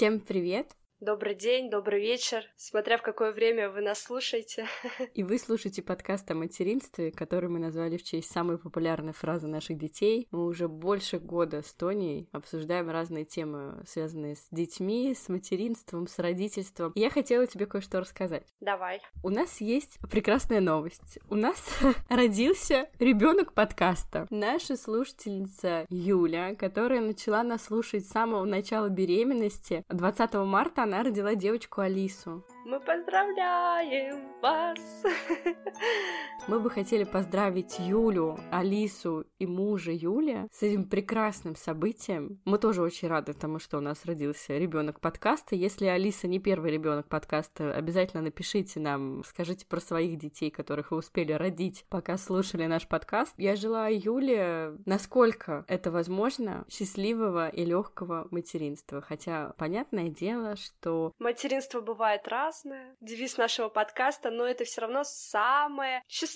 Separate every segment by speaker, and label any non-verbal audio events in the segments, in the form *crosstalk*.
Speaker 1: Всем привет!
Speaker 2: Добрый день, добрый вечер, смотря в какое время вы нас слушаете. *laughs*
Speaker 1: И вы слушаете подкаст о материнстве, который мы назвали в честь самой популярной фразы наших детей. Мы уже больше года с Тоней обсуждаем разные темы, связанные с детьми, с материнством, с родительством. И я хотела тебе кое-что рассказать.
Speaker 2: Давай.
Speaker 1: У нас есть прекрасная новость. У нас *laughs* родился ребенок подкаста. Наша слушательница Юля, которая начала нас слушать с самого начала беременности, 20 марта она родила девочку Алису.
Speaker 2: Мы поздравляем вас! *laughs*
Speaker 1: Мы бы хотели поздравить Юлю, Алису и мужа Юли с этим прекрасным событием. Мы тоже очень рады тому, что у нас родился ребенок подкаста. Если Алиса не первый ребенок подкаста, обязательно напишите нам, скажите про своих детей, которых вы успели родить, пока слушали наш подкаст. Я желаю Юле, насколько это возможно, счастливого и легкого материнства. Хотя, понятное дело, что...
Speaker 2: Материнство бывает раз, прекрасное, девиз нашего подкаста, но это все равно самое счастливое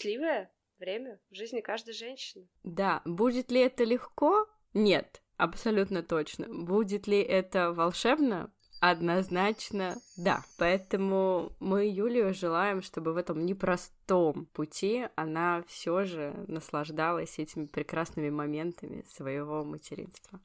Speaker 2: время в жизни каждой женщины.
Speaker 1: Да, будет ли это легко? Нет, абсолютно точно. Будет ли это волшебно? Однозначно, да. Поэтому мы Юлию желаем, чтобы в этом непростом пути она все же наслаждалась этими прекрасными моментами своего материнства.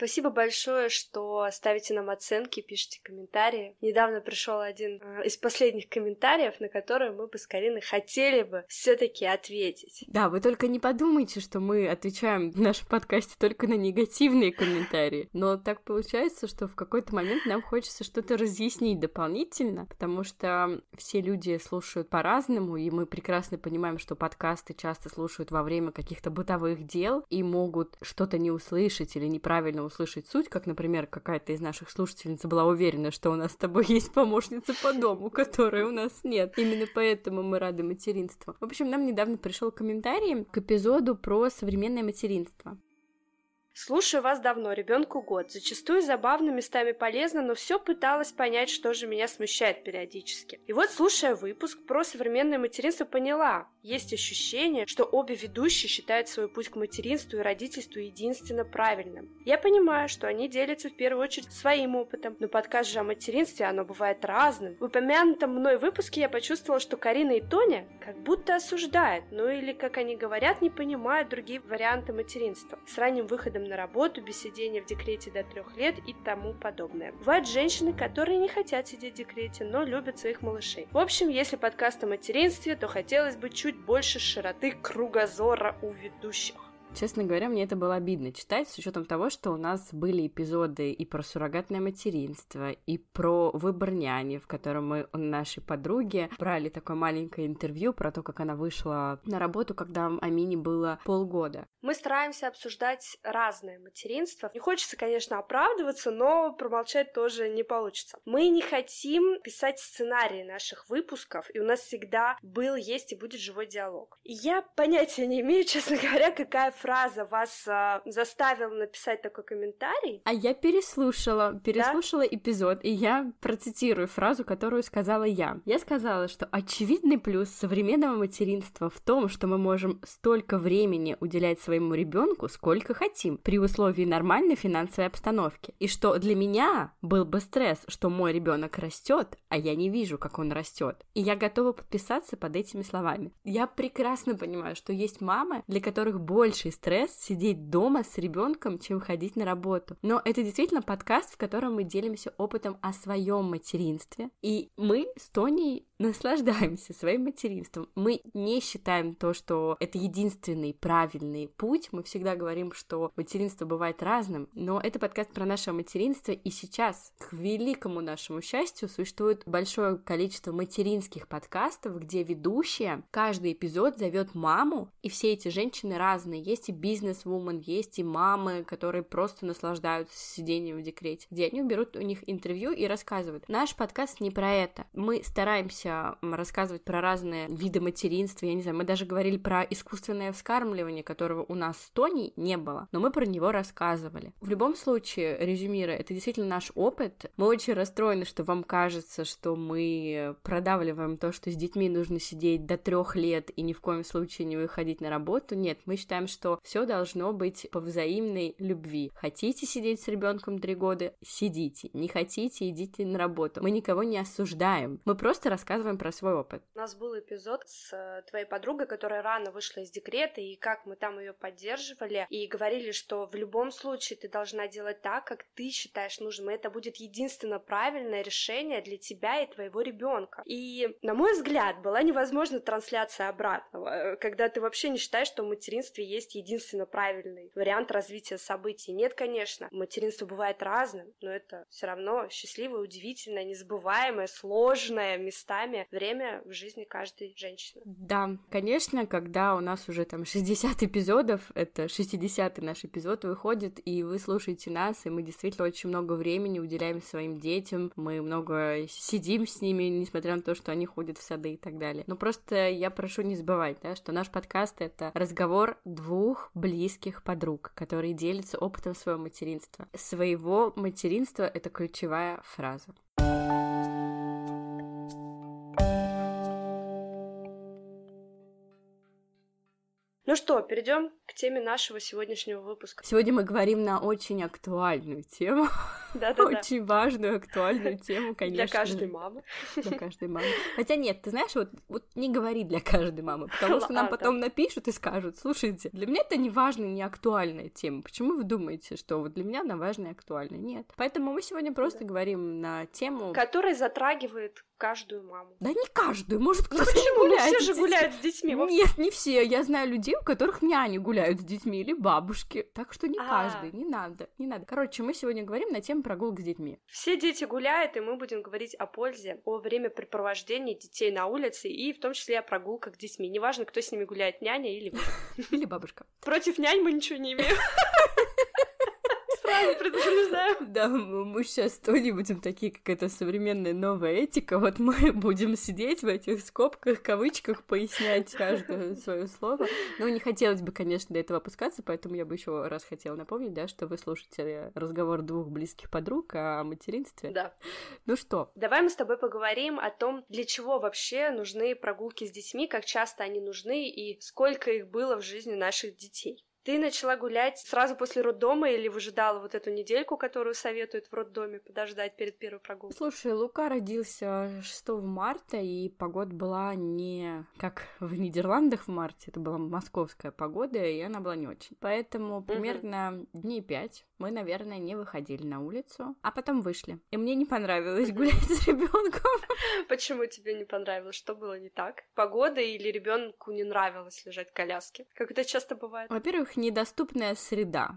Speaker 2: Спасибо большое, что ставите нам оценки, пишите комментарии. Недавно пришел один э, из последних комментариев, на который мы бы с Кариной хотели бы все-таки ответить.
Speaker 1: Да, вы только не подумайте, что мы отвечаем в нашем подкасте только на негативные комментарии. Но так получается, что в какой-то момент нам хочется что-то разъяснить дополнительно, потому что все люди слушают по-разному, и мы прекрасно понимаем, что подкасты часто слушают во время каких-то бытовых дел и могут что-то не услышать или неправильно услышать суть, как, например, какая-то из наших слушательниц была уверена, что у нас с тобой есть помощница по дому, которой у нас нет. Именно поэтому мы рады материнству. В общем, нам недавно пришел комментарий к эпизоду про современное материнство.
Speaker 2: Слушаю вас давно, ребенку год. Зачастую забавно, местами полезно, но все пыталась понять, что же меня смущает периодически. И вот, слушая выпуск про современное материнство, поняла. Есть ощущение, что обе ведущие считают свой путь к материнству и родительству единственно правильным. Я понимаю, что они делятся в первую очередь своим опытом, но подкаст же о материнстве, оно бывает разным. В упомянутом мной выпуске я почувствовала, что Карина и Тоня как будто осуждают, ну или, как они говорят, не понимают другие варианты материнства. С ранним выходом на работу, без сидения в декрете до трех лет и тому подобное. Бывают женщины, которые не хотят сидеть в декрете, но любят своих малышей. В общем, если подкаст о материнстве, то хотелось бы чуть больше широты кругозора у ведущих.
Speaker 1: Честно говоря, мне это было обидно читать, с учетом того, что у нас были эпизоды и про суррогатное материнство, и про выбор няни, в котором мы у нашей подруги брали такое маленькое интервью про то, как она вышла на работу, когда Амине было полгода.
Speaker 2: Мы стараемся обсуждать разное материнство. Не хочется, конечно, оправдываться, но промолчать тоже не получится. Мы не хотим писать сценарии наших выпусков, и у нас всегда был, есть и будет живой диалог. И я понятия не имею, *laughs* честно говоря, какая фраза вас а, заставила написать такой комментарий.
Speaker 1: А я переслушала, переслушала да? эпизод, и я процитирую фразу, которую сказала я. Я сказала, что очевидный плюс современного материнства в том, что мы можем столько времени уделять своему ребенку, сколько хотим, при условии нормальной финансовой обстановки. И что для меня был бы стресс, что мой ребенок растет, а я не вижу, как он растет. И я готова подписаться под этими словами. Я прекрасно понимаю, что есть мамы, для которых больше больший стресс сидеть дома с ребенком, чем ходить на работу. Но это действительно подкаст, в котором мы делимся опытом о своем материнстве. И мы с Тоней наслаждаемся своим материнством. Мы не считаем то, что это единственный правильный путь. Мы всегда говорим, что материнство бывает разным, но это подкаст про наше материнство, и сейчас, к великому нашему счастью, существует большое количество материнских подкастов, где ведущая каждый эпизод зовет маму, и все эти женщины разные. Есть и бизнес-вумен, есть и мамы, которые просто наслаждаются сидением в декрете, где они берут у них интервью и рассказывают. Наш подкаст не про это. Мы стараемся стараемся рассказывать про разные виды материнства, я не знаю, мы даже говорили про искусственное вскармливание, которого у нас с Тони не было, но мы про него рассказывали. В любом случае, резюмируя, это действительно наш опыт. Мы очень расстроены, что вам кажется, что мы продавливаем то, что с детьми нужно сидеть до трех лет и ни в коем случае не выходить на работу. Нет, мы считаем, что все должно быть по взаимной любви. Хотите сидеть с ребенком три года, сидите. Не хотите, идите на работу. Мы никого не осуждаем. Мы просто рассказываем про свой опыт.
Speaker 2: У нас был эпизод с э, твоей подругой, которая рано вышла из декрета, и как мы там ее поддерживали, и говорили, что в любом случае ты должна делать так, как ты считаешь нужным, и это будет единственно правильное решение для тебя и твоего ребенка. И, на мой взгляд, была невозможна трансляция обратного, э, когда ты вообще не считаешь, что в материнстве есть единственно правильный вариант развития событий. Нет, конечно, материнство бывает разным, но это все равно счастливое, удивительное, незабываемое, сложное местами время в жизни каждой женщины.
Speaker 1: Да, конечно, когда у нас уже там 60 эпизодов, это 60-й наш эпизод выходит, и вы слушаете нас, и мы действительно очень много времени уделяем своим детям, мы много сидим с ними, несмотря на то, что они ходят в сады и так далее. Но просто я прошу не забывать, да, что наш подкаст — это разговор двух близких подруг, которые делятся опытом своего материнства. Своего материнства — это ключевая фраза.
Speaker 2: Ну что, перейдем к теме нашего сегодняшнего выпуска.
Speaker 1: Сегодня мы говорим на очень актуальную тему. Очень важную, актуальную тему, конечно.
Speaker 2: Для каждой мамы.
Speaker 1: Для каждой мамы. Хотя нет, ты знаешь, вот, вот не говори для каждой мамы, потому что нам потом напишут и скажут, слушайте, для меня это не важная, не актуальная тема. Почему вы думаете, что вот для меня она важная и актуальная? Нет. Поэтому мы сегодня просто говорим на тему...
Speaker 2: Которая затрагивает каждую маму.
Speaker 1: Да не каждую, может
Speaker 2: кто-то ну, почему? гуляет. Ну, все же гуляют с детьми.
Speaker 1: Нет, не все. Я знаю людей, у которых няни гуляют с детьми или бабушки. Так что не А-а-а. каждый, не надо, не надо. Короче, мы сегодня говорим на тему прогулок с детьми.
Speaker 2: Все дети гуляют, и мы будем говорить о пользе, о времяпрепровождении детей на улице, и в том числе о прогулках с детьми. Неважно, кто с ними гуляет, няня или
Speaker 1: Или бабушка.
Speaker 2: Против нянь мы ничего не имеем. *laughs* сразу предупреждаю.
Speaker 1: Да, мы сейчас тоже будем такие, как это современная новая этика. Вот мы *laughs* будем сидеть в этих скобках, кавычках, пояснять каждое свое слово. Но не хотелось бы, конечно, до этого опускаться, поэтому я бы еще раз хотела напомнить, да, что вы слушаете разговор двух близких подруг о материнстве.
Speaker 2: Да.
Speaker 1: Ну что?
Speaker 2: Давай мы с тобой поговорим о том, для чего вообще нужны прогулки с детьми, как часто они нужны и сколько их было в жизни наших детей. Ты начала гулять сразу после роддома или выжидала вот эту недельку, которую советуют в роддоме подождать перед первой прогулкой?
Speaker 1: Слушай, Лука родился 6 марта, и погода была не как в Нидерландах в марте, это была московская погода, и она была не очень. Поэтому примерно угу. дней пять мы, наверное, не выходили на улицу, а потом вышли. И мне не понравилось гулять с ребенком. *laughs*
Speaker 2: Почему тебе не понравилось? Что было не так? Погода или ребенку не нравилось лежать в коляске? Как это часто бывает?
Speaker 1: Во-первых, недоступная среда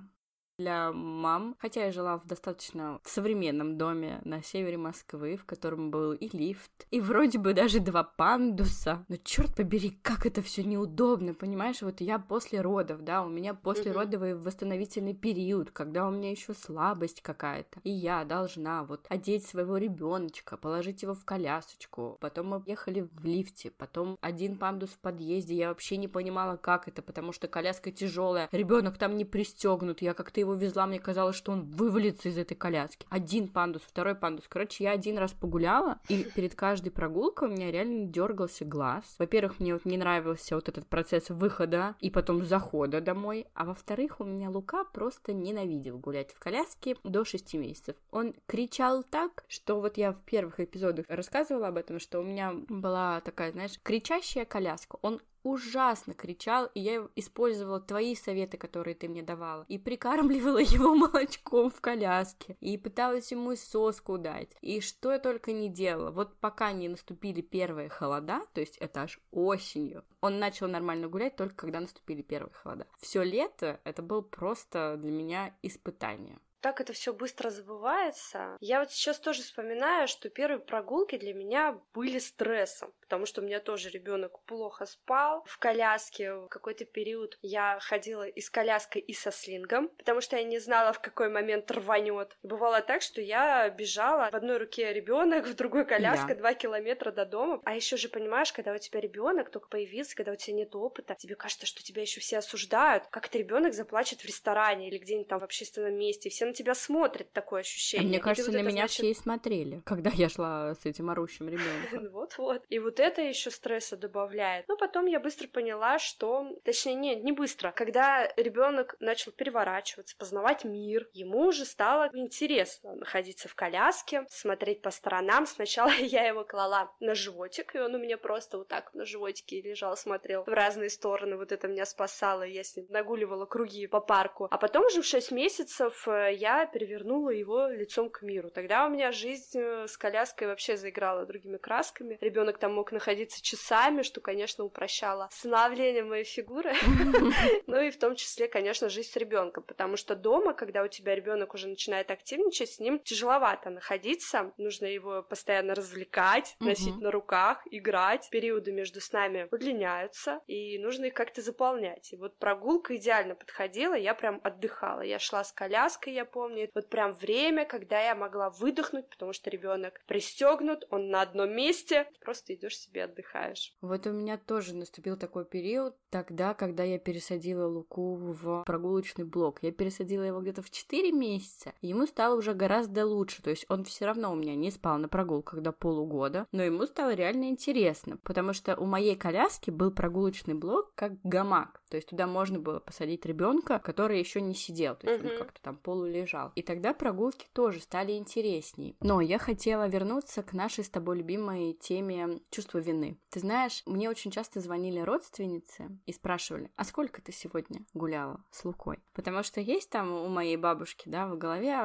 Speaker 1: для мам. Хотя я жила в достаточно современном доме на севере Москвы, в котором был и лифт, и вроде бы даже два пандуса. Но черт побери, как это все неудобно, понимаешь? Вот я после родов, да, у меня послеродовый восстановительный период, когда у меня еще слабость какая-то. И я должна вот одеть своего ребеночка, положить его в колясочку. Потом мы ехали в лифте, потом один пандус в подъезде. Я вообще не понимала, как это, потому что коляска тяжелая, ребенок там не пристегнут, я как-то его везла, мне казалось, что он вывалится из этой коляски. Один пандус, второй пандус. Короче, я один раз погуляла, и перед каждой прогулкой у меня реально дергался глаз. Во-первых, мне вот не нравился вот этот процесс выхода и потом захода домой. А во-вторых, у меня Лука просто ненавидел гулять в коляске до 6 месяцев. Он кричал так, что вот я в первых эпизодах рассказывала об этом, что у меня была такая, знаешь, кричащая коляска. Он ужасно кричал, и я использовала твои советы, которые ты мне давала, и прикармливала *laughs* его молочком в коляске, и пыталась ему соску дать, и что я только не делала. Вот пока не наступили первые холода, то есть это аж осенью, он начал нормально гулять только когда наступили первые холода. Все лето это было просто для меня испытание.
Speaker 2: Так это все быстро забывается. Я вот сейчас тоже вспоминаю, что первые прогулки для меня были стрессом, потому что у меня тоже ребенок плохо спал в коляске. В какой-то период я ходила и с коляской, и со слингом, потому что я не знала, в какой момент рванет. Бывало так, что я бежала в одной руке ребенок, *laughs* в другой коляска, два километра до дома. А еще же понимаешь, когда у тебя ребенок только появился, когда у тебя нет опыта, тебе кажется, что тебя еще все осуждают, как это ребенок заплачет в ресторане или где-нибудь там в общественном месте, все на тебя смотрят, такое ощущение.
Speaker 1: А мне кажется, вот на меня значит... все и смотрели, когда я шла с этим орущим ребенком. *laughs*
Speaker 2: Вот-вот. И вот это еще стресса добавляет. Но потом я быстро поняла, что... Точнее, нет, не быстро. Когда ребенок начал переворачиваться, познавать мир, ему уже стало интересно находиться в коляске, смотреть по сторонам. Сначала *laughs* я его клала на животик, и он у меня просто вот так на животике лежал, смотрел в разные стороны. Вот это меня спасало, я с ним нагуливала круги по парку. А потом уже в 6 месяцев э, я перевернула его лицом к миру. Тогда у меня жизнь э, с коляской вообще заиграла другими красками. Ребенок там мог находиться часами, что, конечно, упрощало становление моей фигуры. *laughs* Ну и в том числе, конечно, жизнь с ребенком, потому что дома, когда у тебя ребенок уже начинает активничать, с ним тяжеловато находиться. Нужно его постоянно развлекать, носить на руках, играть. Периоды между снами удлиняются, и нужно их как-то заполнять. И вот прогулка идеально подходила, я прям отдыхала. Я шла с коляской, я помню. Вот прям время, когда я могла выдохнуть, потому что ребенок пристегнут, он на одном месте, просто идешь себе отдыхаешь.
Speaker 1: Вот у меня тоже наступил такой период, тогда, когда я пересадила Луку в прогулочный блок. Я пересадила его где-то в 4 месяца, ему стало уже гораздо лучше, то есть он все равно у меня не спал на прогулках до полугода, но ему стало реально интересно, потому что у моей коляски был прогулочный блок как гамак, то есть туда можно было посадить ребенка, который еще не сидел, то есть uh-huh. он как-то там полулежал. И тогда прогулки тоже стали интересней. Но я хотела вернуться к нашей с тобой любимой теме чувства вины. Ты знаешь, мне очень часто звонили родственницы и спрашивали, а сколько ты сегодня гуляла с Лукой? Потому что есть там у моей бабушки, да, в голове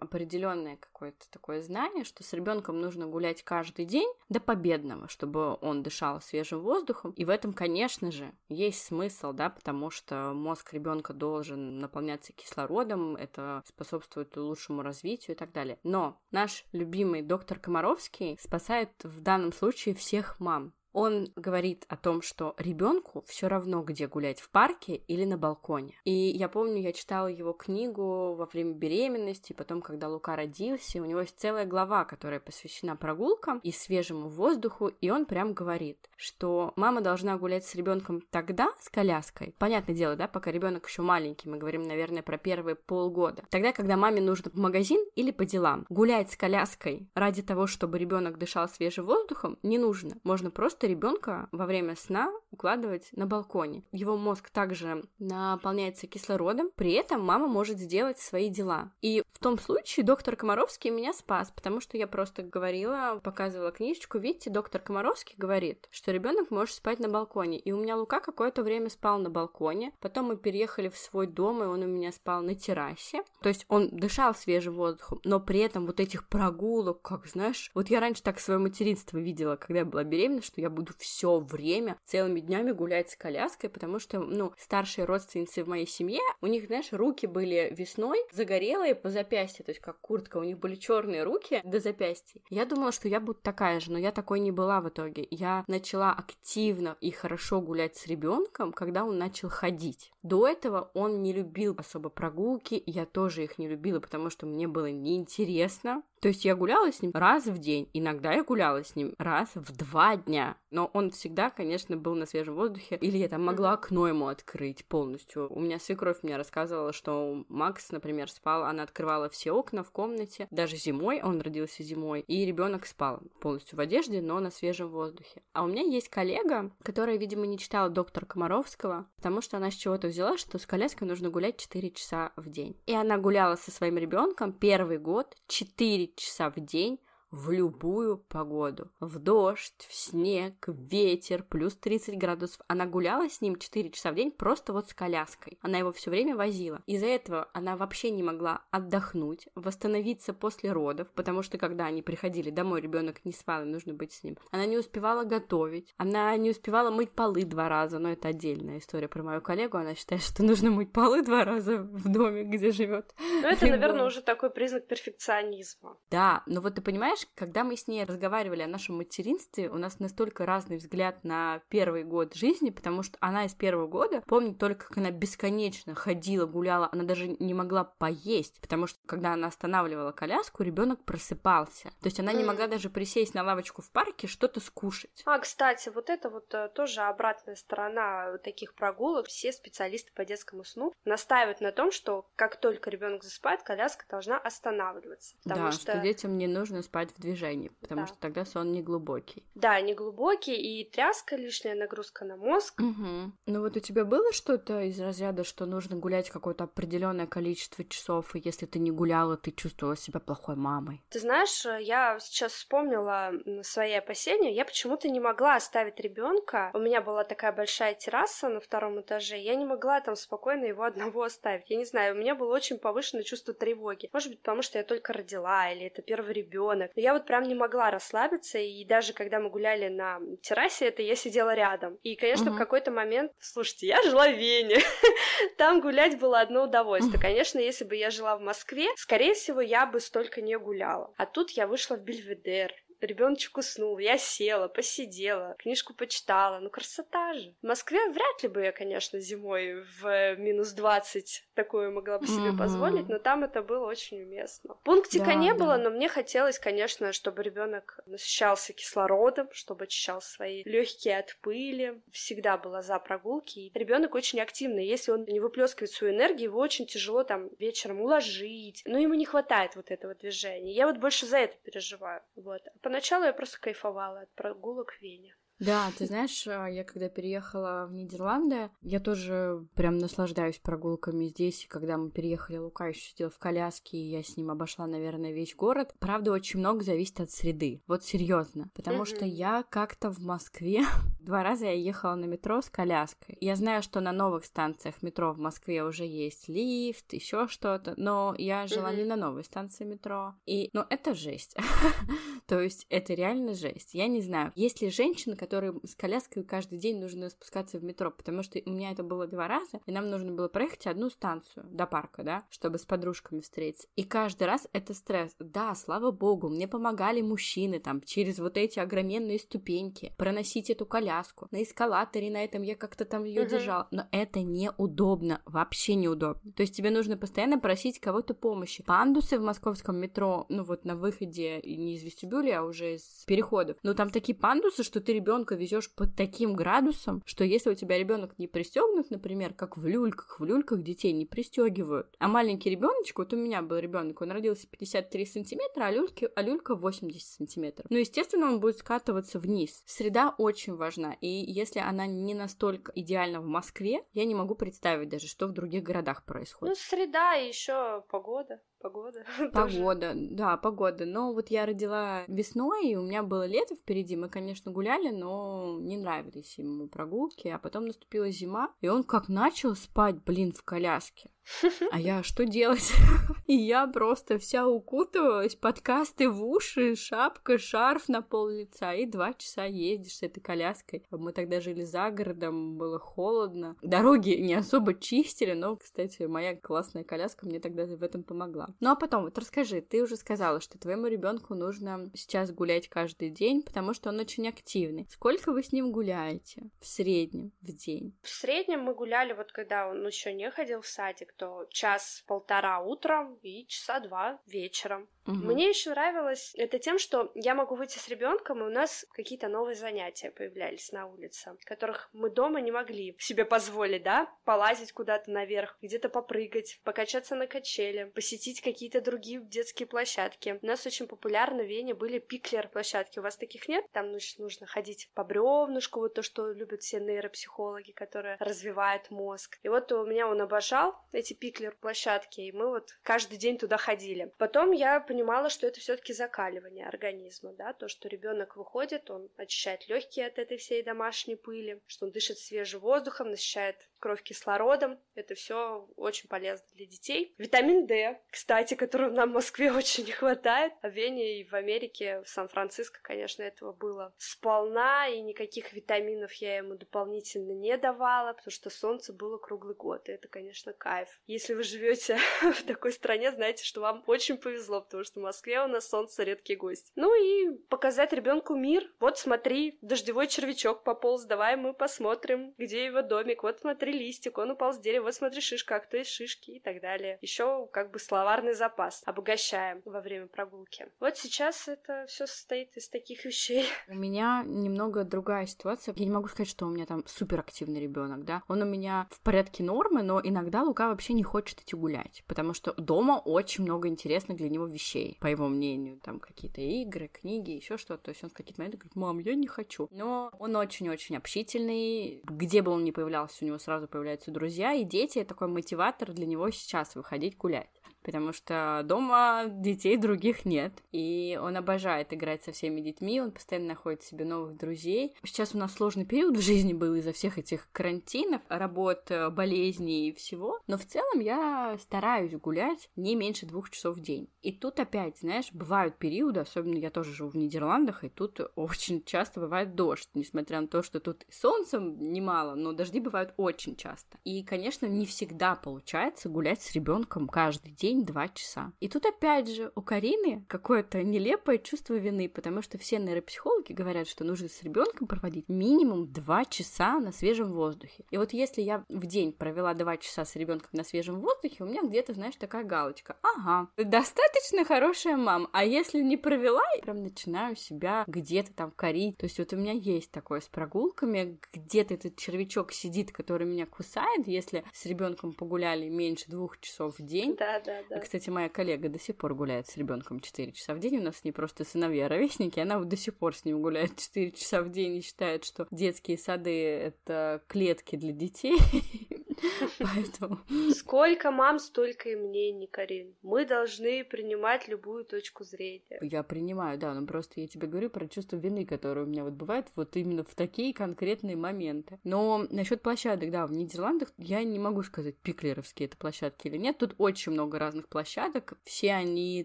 Speaker 1: определенное какое-то такое знание, что с ребенком нужно гулять каждый день до победного, чтобы он дышал свежим воздухом. И в этом, конечно же, есть смысл, да, потому что мозг ребенка должен наполняться кислородом, это способствует лучшему развитию и так далее. Но наш любимый доктор Комаровский спасает в данном случае всех мам. Он говорит о том, что ребенку все равно, где гулять, в парке или на балконе. И я помню, я читала его книгу во время беременности, потом, когда Лука родился, у него есть целая глава, которая посвящена прогулкам и свежему воздуху, и он прям говорит, что мама должна гулять с ребенком тогда с коляской. Понятное дело, да, пока ребенок еще маленький, мы говорим, наверное, про первые полгода. Тогда, когда маме нужно в магазин или по делам. Гулять с коляской ради того, чтобы ребенок дышал свежим воздухом, не нужно. Можно просто ребенка во время сна укладывать на балконе. Его мозг также наполняется кислородом, при этом мама может сделать свои дела. И в том случае доктор Комаровский меня спас, потому что я просто говорила, показывала книжечку, видите, доктор Комаровский говорит, что ребенок может спать на балконе. И у меня Лука какое-то время спал на балконе, потом мы переехали в свой дом, и он у меня спал на террасе. То есть он дышал свежим воздухом, но при этом вот этих прогулок, как знаешь, вот я раньше так свое материнство видела, когда я была беременна, что я буду все время, целыми днями гулять с коляской, потому что, ну, старшие родственницы в моей семье, у них, знаешь, руки были весной загорелые по запястью, то есть как куртка, у них были черные руки до запястья. Я думала, что я буду такая же, но я такой не была в итоге. Я начала активно и хорошо гулять с ребенком, когда он начал ходить. До этого он не любил особо прогулки, я тоже их не любила, потому что мне было неинтересно. То есть я гуляла с ним раз в день, иногда я гуляла с ним раз в два дня, но он всегда, конечно, был на свежем воздухе, или я там могла окно ему открыть полностью. У меня свекровь мне рассказывала, что Макс, например, спал, она открывала все окна в комнате, даже зимой, он родился зимой, и ребенок спал полностью в одежде, но на свежем воздухе. А у меня есть коллега, которая, видимо, не читала доктора Комаровского, потому что она с чего-то взяла, что с коляской нужно гулять 4 часа в день. И она гуляла со своим ребенком первый год 4 часа в день в любую погоду. В дождь, в снег, в ветер, плюс 30 градусов. Она гуляла с ним 4 часа в день просто вот с коляской. Она его все время возила. Из-за этого она вообще не могла отдохнуть, восстановиться после родов, потому что когда они приходили домой, ребенок не спал, и нужно быть с ним. Она не успевала готовить, она не успевала мыть полы два раза, но это отдельная история про мою коллегу. Она считает, что нужно мыть полы два раза в доме, где живет.
Speaker 2: Ну, это, наверное, уже такой признак перфекционизма.
Speaker 1: Да, но вот ты понимаешь, когда мы с ней разговаривали о нашем материнстве, у нас настолько разный взгляд на первый год жизни, потому что она из первого года помнит только, как она бесконечно ходила, гуляла, она даже не могла поесть, потому что когда она останавливала коляску, ребенок просыпался. То есть она не могла даже присесть на лавочку в парке, что-то скушать.
Speaker 2: А, кстати, вот это вот э, тоже обратная сторона таких прогулок. Все специалисты по детскому сну настаивают на том, что как только ребенок засыпает, коляска должна останавливаться.
Speaker 1: да, что... что детям не нужно спать в движении, потому да. что тогда сон не глубокий.
Speaker 2: Да, не глубокий, и тряска, лишняя нагрузка на мозг.
Speaker 1: Угу. Ну вот у тебя было что-то из разряда, что нужно гулять какое-то определенное количество часов, и если ты не гуляла, ты чувствовала себя плохой мамой?
Speaker 2: Ты знаешь, я сейчас вспомнила свои опасения. Я почему-то не могла оставить ребенка. У меня была такая большая терраса на втором этаже. Я не могла там спокойно его одного оставить. Я не знаю, у меня было очень повышенное чувство тревоги. Может быть, потому что я только родила, или это первый ребенок. Но я вот прям не могла расслабиться, и даже когда мы гуляли на террасе, это я сидела рядом. И, конечно, угу. в какой-то момент, слушайте, я жила в Вене, *laughs* там гулять было одно удовольствие. Конечно, если бы я жила в Москве, скорее всего, я бы столько не гуляла. А тут я вышла в Бельведер, ребеночек уснул, я села, посидела, книжку почитала. Ну, красота же. В Москве вряд ли бы я, конечно, зимой в минус 20 такое могла бы себе mm-hmm. позволить, но там это было очень уместно. Пунктика да, не да. было, но мне хотелось, конечно, чтобы ребенок насыщался кислородом, чтобы очищал свои легкие от пыли. Всегда была за прогулки. Ребенок очень активный. Если он не выплескивает свою энергию, его очень тяжело там вечером уложить. Но ему не хватает вот этого движения. Я вот больше за это переживаю. Вот. Поначалу я просто кайфовала от прогулок в Вене.
Speaker 1: Да, ты знаешь, а, я когда переехала в Нидерланды, я тоже прям наслаждаюсь прогулками здесь. И когда мы переехали, Лука еще сидел в коляске, и я с ним обошла, наверное, весь город. Правда, очень много зависит от среды. Вот серьезно. Потому mm-hmm. что я как-то в Москве два раза я ехала на метро с коляской. Я знаю, что на новых станциях метро в Москве уже есть лифт, еще что-то, но я жила mm-hmm. не на новой станции метро. И, ну, это жесть. *laughs* То есть это реально жесть. Я не знаю, есть ли женщины, которым с коляской каждый день нужно спускаться в метро, потому что у меня это было два раза, и нам нужно было проехать одну станцию до парка, да, чтобы с подружками встретиться. И каждый раз это стресс. Да, слава богу, мне помогали мужчины там через вот эти огроменные ступеньки проносить эту коляску. На эскалаторе на этом я как-то там ее uh-huh. держала. Но это неудобно, вообще неудобно. То есть тебе нужно постоянно просить кого-то помощи. Пандусы в московском метро, ну вот на выходе не из вестибюля, а уже из переходов. Но там такие пандусы, что ты ребенка ребенка везешь под таким градусом, что если у тебя ребенок не пристегнут, например, как в люльках, в люльках детей не пристегивают, а маленький ребеночек, вот у меня был ребенок, он родился 53 сантиметра, а, люльки, а люлька 80 сантиметров. Ну, естественно, он будет скатываться вниз. Среда очень важна, и если она не настолько идеальна в Москве, я не могу представить даже, что в других городах происходит.
Speaker 2: Ну, среда и еще погода. Погода. *laughs*
Speaker 1: Погода, да, погода. Но вот я родила весной, и у меня было лето впереди. Мы, конечно, гуляли, но не нравились ему прогулки. А потом наступила зима, и он как начал спать, блин, в коляске. *laughs* А я что делать? *laughs* И я просто вся укутывалась, подкасты в уши, шапка, шарф на пол лица, и два часа ездишь с этой коляской. Мы тогда жили за городом, было холодно. Дороги не особо чистили, но, кстати, моя классная коляска мне тогда в этом помогла. Ну а потом, вот расскажи, ты уже сказала, что твоему ребенку нужно сейчас гулять каждый день, потому что он очень активный. Сколько вы с ним гуляете в среднем в день?
Speaker 2: В среднем мы гуляли, вот когда он еще не ходил в садик, то час-полтора утром и часа два вечером. Угу. Мне еще нравилось это тем, что я могу выйти с ребенком, и у нас какие-то новые занятия появлялись на улице, которых мы дома не могли себе позволить, да, полазить куда-то наверх, где-то попрыгать, покачаться на качеле, посетить посетить какие-то другие детские площадки. У нас очень популярны в Вене были пиклер-площадки. У вас таких нет? Там значит, нужно ходить по бревнышку, вот то, что любят все нейропсихологи, которые развивают мозг. И вот у меня он обожал эти пиклер-площадки, и мы вот каждый день туда ходили. Потом я понимала, что это все-таки закаливание организма, да, то, что ребенок выходит, он очищает легкие от этой всей домашней пыли, что он дышит свежим воздухом, насыщает кровь кислородом. Это все очень полезно для детей. Витамин D, кстати, которого нам в Москве *laughs* очень не хватает. А в Вене и в Америке, в Сан-Франциско, конечно, этого было сполна, и никаких витаминов я ему дополнительно не давала, потому что солнце было круглый год, и это, конечно, кайф. Если вы живете *laughs* в такой стране, знаете, что вам очень повезло, потому что в Москве у нас солнце редкий гость. Ну и показать ребенку мир. Вот смотри, дождевой червячок пополз, давай мы посмотрим, где его домик. Вот смотри, листик, он упал с дерева, вот смотри, шишка, а кто из шишки и так далее. Еще как бы словарный запас обогащаем во время прогулки. Вот сейчас это все состоит из таких вещей. *laughs*
Speaker 1: У меня немного другая ситуация. Я не могу сказать, что у меня там суперактивный ребенок, да. Он у меня в порядке нормы, но иногда Лука вообще не хочет идти гулять, потому что дома очень много интересных для него вещей, по его мнению. Там какие-то игры, книги, еще что-то. То есть он в какие-то моменты говорит, мам, я не хочу. Но он очень-очень общительный. Где бы он ни появлялся, у него сразу появляются друзья, и дети — такой мотиватор для него сейчас выходить гулять потому что дома детей других нет, и он обожает играть со всеми детьми, он постоянно находит себе новых друзей. Сейчас у нас сложный период в жизни был из-за всех этих карантинов, работ, болезней и всего, но в целом я стараюсь гулять не меньше двух часов в день. И тут опять, знаешь, бывают периоды, особенно я тоже живу в Нидерландах, и тут *laughs* очень часто бывает дождь, несмотря на то, что тут солнцем немало, но дожди бывают очень часто. И, конечно, не всегда получается гулять с ребенком каждый день день два часа. И тут опять же у Карины какое-то нелепое чувство вины, потому что все нейропсихологи говорят, что нужно с ребенком проводить минимум два часа на свежем воздухе. И вот если я в день провела два часа с ребенком на свежем воздухе, у меня где-то, знаешь, такая галочка. Ага, достаточно хорошая мама. А если не провела, я прям начинаю себя где-то там корить. То есть вот у меня есть такое с прогулками, где-то этот червячок сидит, который меня кусает, если с ребенком погуляли меньше двух часов в день.
Speaker 2: Да, да, да.
Speaker 1: Кстати, моя коллега до сих пор гуляет с ребенком 4 часа в день. У нас с ней просто сыновья ровесники, она вот до сих пор с ним гуляет 4 часа в день и считает, что детские сады — это клетки для детей. *laughs* *laughs* Поэтому...
Speaker 2: Сколько мам, столько и мнений, Карин. Мы должны принимать любую точку зрения.
Speaker 1: Я принимаю, да, но просто я тебе говорю про чувство вины, которое у меня вот бывает вот именно в такие конкретные моменты. Но насчет площадок, да, в Нидерландах я не могу сказать, пиклеровские это площадки или нет. Тут очень много разных площадок. Все они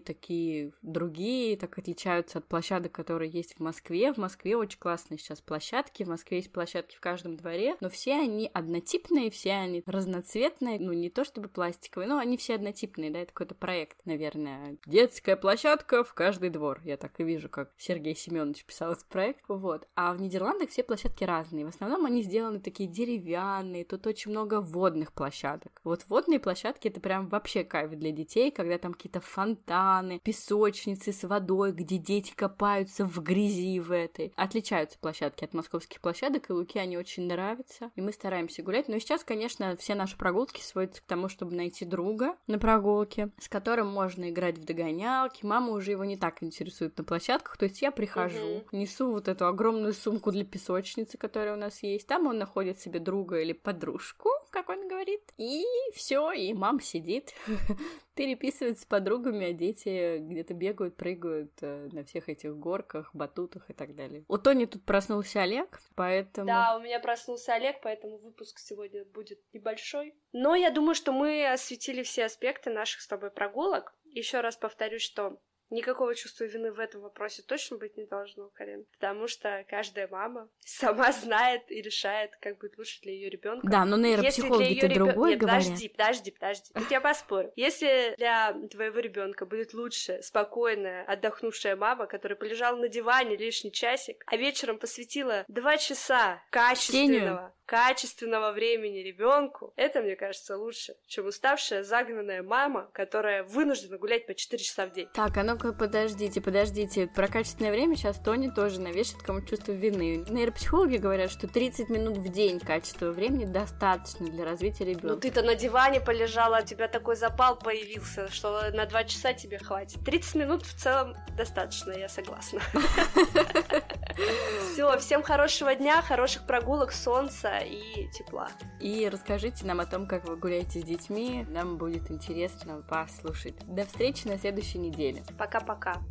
Speaker 1: такие другие, так отличаются от площадок, которые есть в Москве. В Москве очень классные сейчас площадки. В Москве есть площадки в каждом дворе, но все они однотипные, все они разноцветные, ну не то чтобы пластиковые, но они все однотипные, да, это какой-то проект, наверное. Детская площадка в каждый двор. Я так и вижу, как Сергей Семенович писал этот проект. Вот. А в Нидерландах все площадки разные. В основном они сделаны такие деревянные, тут очень много водных площадок. Вот водные площадки это прям вообще кайф для детей, когда там какие-то фонтаны, песочницы с водой, где дети копаются в грязи в этой. Отличаются площадки от московских площадок, и Луке они очень нравятся, и мы стараемся гулять. Но сейчас, конечно, все наши прогулки сводятся к тому, чтобы найти друга на прогулке, с которым можно играть в догонялки. Мама уже его не так интересует на площадках, то есть я прихожу, угу. несу вот эту огромную сумку для песочницы, которая у нас есть, там он находит себе друга или подружку, как он говорит, и все, и мама сидит, *laughs* переписывает с подругами, а дети где-то бегают, прыгают э, на всех этих горках, батутах и так далее. У Тони тут проснулся Олег, поэтому...
Speaker 2: Да, у меня проснулся Олег, поэтому выпуск сегодня будет небольшой. Но я думаю, что мы осветили все аспекты наших с тобой прогулок. Еще раз повторюсь, что Никакого чувства вины в этом вопросе точно быть не должно, Карин. Потому что каждая мама сама знает и решает, как будет лучше для ее ребенка.
Speaker 1: Да, но нейропсихологи это ребё... другое
Speaker 2: Нет,
Speaker 1: говорят.
Speaker 2: Подожди, подожди, подожди. Тут я поспорю. Если для твоего ребенка будет лучше спокойная, отдохнувшая мама, которая полежала на диване лишний часик, а вечером посвятила два часа качественного, качественного времени ребенку, это, мне кажется, лучше, чем уставшая, загнанная мама, которая вынуждена гулять по 4 часа в день.
Speaker 1: Так, а ну-ка, подождите, подождите. Про качественное время сейчас Тони тоже навешает кому чувство вины. Нейропсихологи говорят, что 30 минут в день качества времени достаточно для развития ребенка.
Speaker 2: Ну ты-то на диване полежала, у тебя такой запал появился, что на 2 часа тебе хватит. 30 минут в целом достаточно, я согласна. *laughs* Все, всем хорошего дня, хороших прогулок, солнца и тепла.
Speaker 1: И расскажите нам о том, как вы гуляете с детьми. Нам будет интересно послушать. До встречи на следующей неделе.
Speaker 2: Пока-пока.